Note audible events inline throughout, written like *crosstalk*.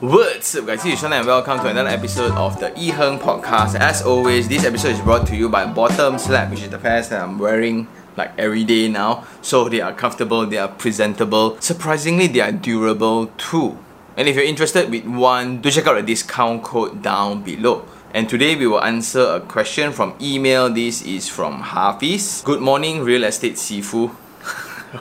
What's up guys, is Sean and welcome to another episode of the E Heng podcast. As always, this episode is brought to you by Bottomslab, which is the pants that I'm wearing like every day now. So they are comfortable, they are presentable. Surprisingly, they are durable too. And if you're interested with one, do check out the discount code down below. And today we will answer a question from email. This is from Hafiz. Good morning, real estate Sifu.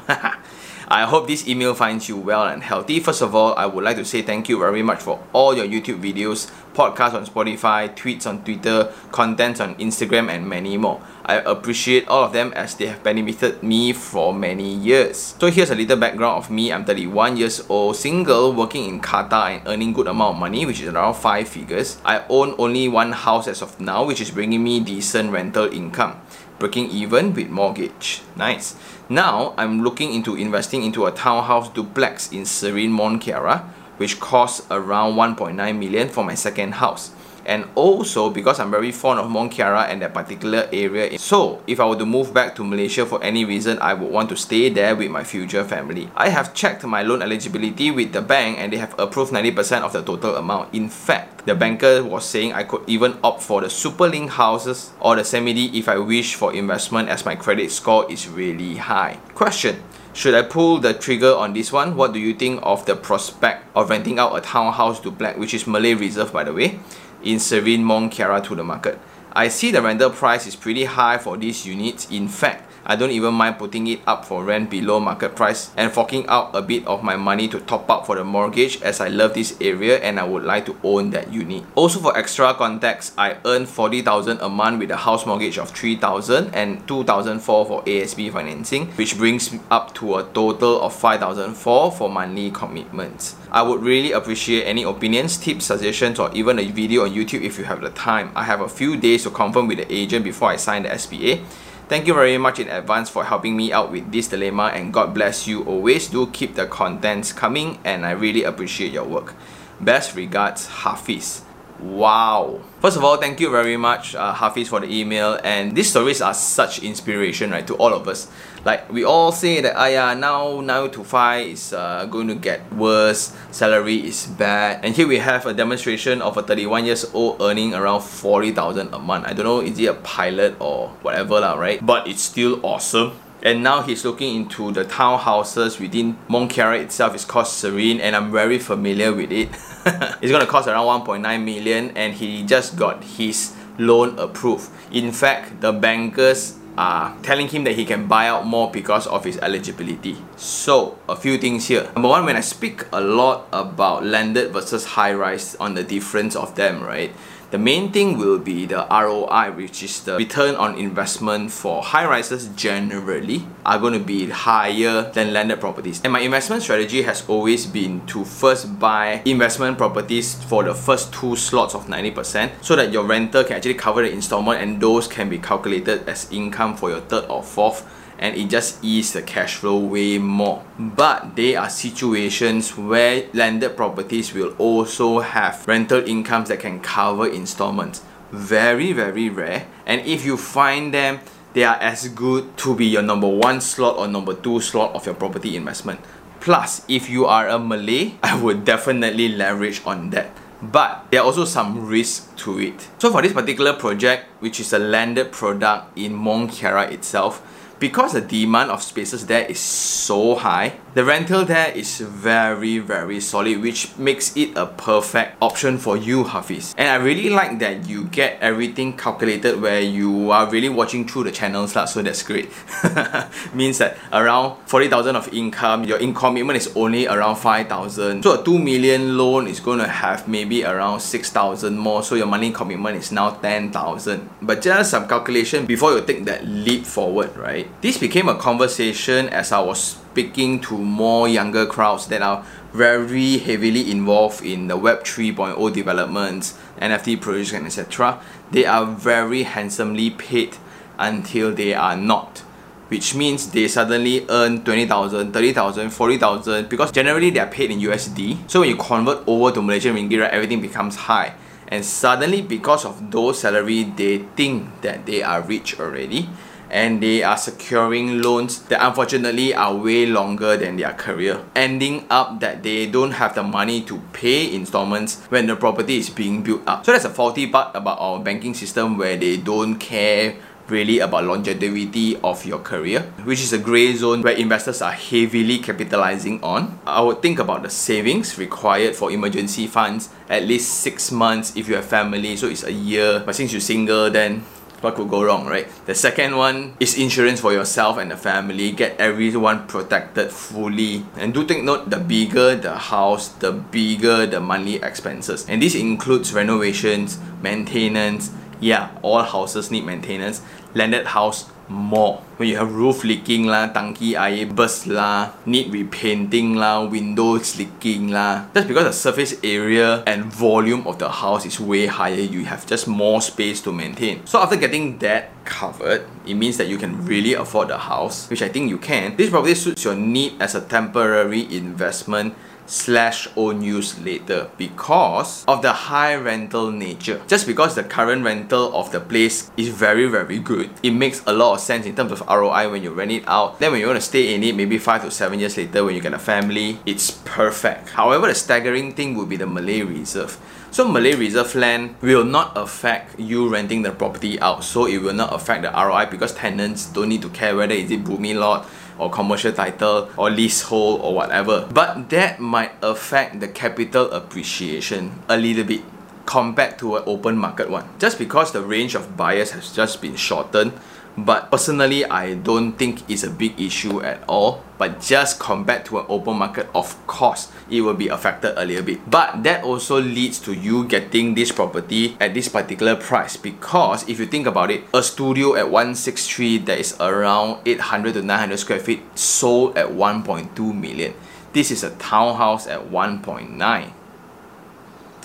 *laughs* I hope this email finds you well and healthy. First of all, I would like to say thank you very much for all your YouTube videos, podcasts on Spotify, tweets on Twitter, contents on Instagram, and many more. I appreciate all of them as they have benefited me for many years. So here's a little background of me. I'm 31 years old, single, working in Qatar and earning good amount of money, which is around 5 figures. I own only one house as of now, which is bringing me decent rental income breaking even with mortgage. Nice. Now I'm looking into investing into a townhouse duplex in Serene Mont Kiara, which costs around 1.9 million for my second house and also because I'm very fond of Mont Kiara and that particular area. So if I were to move back to Malaysia for any reason, I would want to stay there with my future family. I have checked my loan eligibility with the bank and they have approved 90% of the total amount. In fact, the banker was saying I could even opt for the Superlink houses or the semi if I wish for investment as my credit score is really high. Question should I pull the trigger on this one? What do you think of the prospect of renting out a townhouse duplex, which is Malay Reserve by the way? In Serene Mont Kiara to the market. I see the rental price is pretty high for these units. In fact, I don't even mind putting it up for rent below market price and forking out a bit of my money to top up for the mortgage as I love this area and I would like to own that unit. Also for extra context, I earn 40,000 a month with a house mortgage of 3,000 and 2,004 for ASB financing which brings up to a total of 5,004 for monthly commitments. I would really appreciate any opinions, tips, suggestions or even a video on YouTube if you have the time. I have a few days to confirm with the agent before I sign the SPA. Thank you very much in advance for helping me out with this dilemma and God bless you always. Do keep the contents coming and I really appreciate your work. Best regards, Hafiz. Wow. First of all, thank you very much, uh, Hafiz, for the email. And these stories are such inspiration, right, to all of us. Like, we all say that, ah, yeah, now 9 to 5 is uh, going to get worse, salary is bad. And here we have a demonstration of a 31 years old earning around 40,000 a month. I don't know, is he a pilot or whatever, lah, right? But it's still awesome and now he's looking into the townhouses within Mont Kiara itself. It's called Serene and I'm very familiar with it. *laughs* it's gonna cost around 1.9 million and he just got his loan approved. In fact, the bankers are telling him that he can buy out more because of his eligibility. So, a few things here. Number one, when I speak a lot about landed versus high rise on the difference of them, right? The main thing will be the ROI, which is the return on investment for high rises generally are going to be higher than landed properties. And my investment strategy has always been to first buy investment properties for the first two slots of 90% so that your renter can actually cover the installment and those can be calculated as income for your third or fourth and it just ease the cash flow way more. But there are situations where landed properties will also have rental incomes that can cover installments. Very, very rare. And if you find them, they are as good to be your number one slot or number two slot of your property investment. Plus, if you are a Malay, *laughs* I would definitely leverage on that but there are also some risk to it. So for this particular project, which is a landed product in Mont Kiara itself, because the demand of spaces there is so high, the rental there is very very solid which makes it a perfect option for you Hafiz. And I really like that you get everything calculated where you are really watching through the channels lah, so that's great. *laughs* Means that around 40,000 of income, your income commitment is only around 5,000. So a 2 million loan is going to have maybe around 6,000 more, so your money commitment is now 10,000. But just some calculation before you take that leap forward, right? This became a conversation as I was speaking to more younger crowds that are very heavily involved in the Web 3.0 developments, NFT projects, and etc. They are very handsomely paid until they are not which means they suddenly earn 20,000, 30,000, 40,000 because generally they are paid in USD. So when you convert over to Malaysian ringgit, right, everything becomes high. And suddenly because of those salary, they think that they are rich already and they are securing loans that unfortunately are way longer than their career, ending up that they don't have the money to pay installments when the property is being built up. So that's a faulty part about our banking system where they don't care really about longevity of your career, which is a grey zone where investors are heavily capitalizing on. I would think about the savings required for emergency funds, at least six months if you have family, so it's a year. But since you're single, then what could go wrong, right? The second one is insurance for yourself and the family. Get everyone protected fully. And do take note the bigger the house, the bigger the monthly expenses. And this includes renovations, maintenance, yeah, all houses need maintenance. Landed house more. When you have roof leaking lah, tangki air burst lah, need repainting lah, windows leaking lah. That's because the surface area and volume of the house is way higher. You have just more space to maintain. So after getting that covered, it means that you can really afford the house, which I think you can. This probably suits your need as a temporary investment slash own use later because of the high rental nature. Just because the current rental of the place is very very good, it makes a lot of sense in terms of ROI when you rent it out. Then when you want to stay in it maybe 5 to 7 years later when you get a family, it's perfect. However, the staggering thing would be the Malay Reserve. So Malay Reserve land will not affect you renting the property out. So it will not affect the ROI because tenants don't need to care whether is it Bumi lot or commercial title or leasehold or whatever. But that might affect the capital appreciation a little bit compared to an open market one. Just because the range of buyers has just been shortened, but personally I don't think it's a big issue at all. But just compared to an open market of course it will be affected a little bit. But that also leads to you getting this property at this particular price. Because if you think about it a studio at 163 that is around 800 to 900 square feet sold at 1.2 million. This is a townhouse at 1.9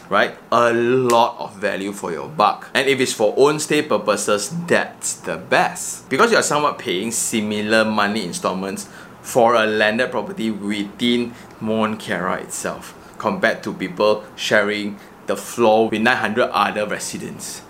right? A lot of value for your buck. And if it's for own stay purposes, that's the best. Because you're somewhat paying similar money installments for a landed property within Mont Kiara itself compared to people sharing the floor with 900 other residents.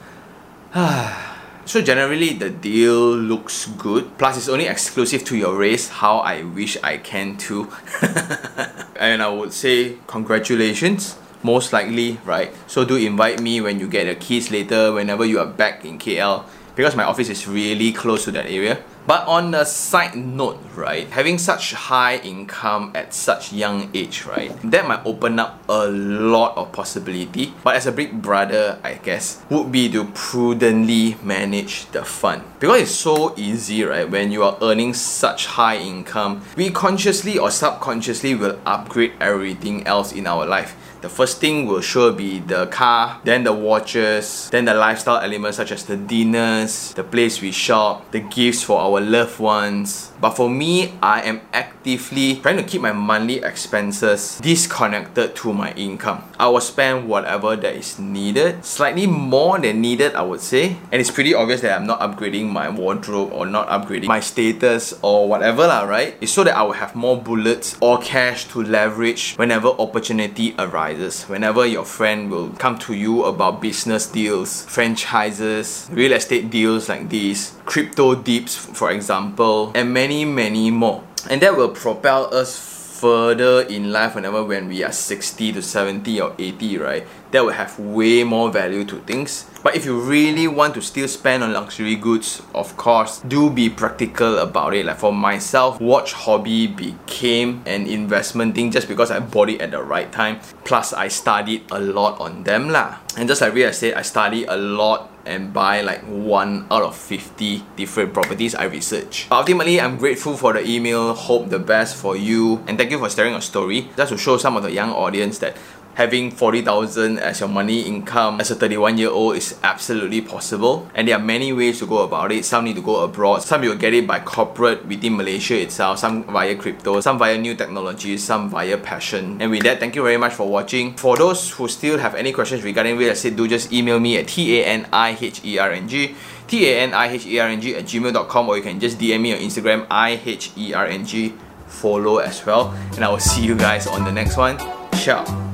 *sighs* So generally the deal looks good. Plus it's only exclusive to your race. How I wish I can too. *laughs* and I would say congratulations most likely, right? So do invite me when you get the keys later, whenever you are back in KL, because my office is really close to that area. But on a side note, right, having such high income at such young age, right, that might open up a lot of possibility. But as a big brother, I guess, would be to prudently manage the fund. Because it's so easy, right, when you are earning such high income, we consciously or subconsciously will upgrade everything else in our life the first thing will sure be the car, then the watches, then the lifestyle elements such as the dinners, the place we shop, the gifts for our loved ones. But for me, I am actively trying to keep my monthly expenses disconnected to my income. I will spend whatever that is needed, slightly more than needed, I would say. And it's pretty obvious that I'm not upgrading my wardrobe or not upgrading my status or whatever, lah, right? It's so that I will have more bullets or cash to leverage whenever opportunity arises whenever your friend will come to you about business deals, franchises, real estate deals like these, crypto dips for example, and many many more. And that will propel us further in life whenever when we are 60 to 70 or 80 right? That will have way more value to things but if you really want to still spend on luxury goods of course do be practical about it. Like for myself watch hobby became an investment thing just because I bought it at the right time. Plus I studied a lot on them lah. And just like real estate I study a lot and buy like one out of 50 different properties I research. But ultimately, I'm grateful for the email, hope the best for you, and thank you for sharing your story. Just to show some of the young audience that having 40,000 as your money income as a 31 year old is absolutely possible. And there are many ways to go about it. Some need to go abroad. Some you will get it by corporate within Malaysia itself some via crypto some via new technologies some via passion. And with that thank you very much for watching. For those who still have any questions regarding real estate do just email me at t-a-n-i-h-e-r-n-g t-a-n-i-h-e-r-n-g at gmail.com or you can just DM me on Instagram i-h-e-r-n-g follow as well. And I will see you guys on the next one. Ciao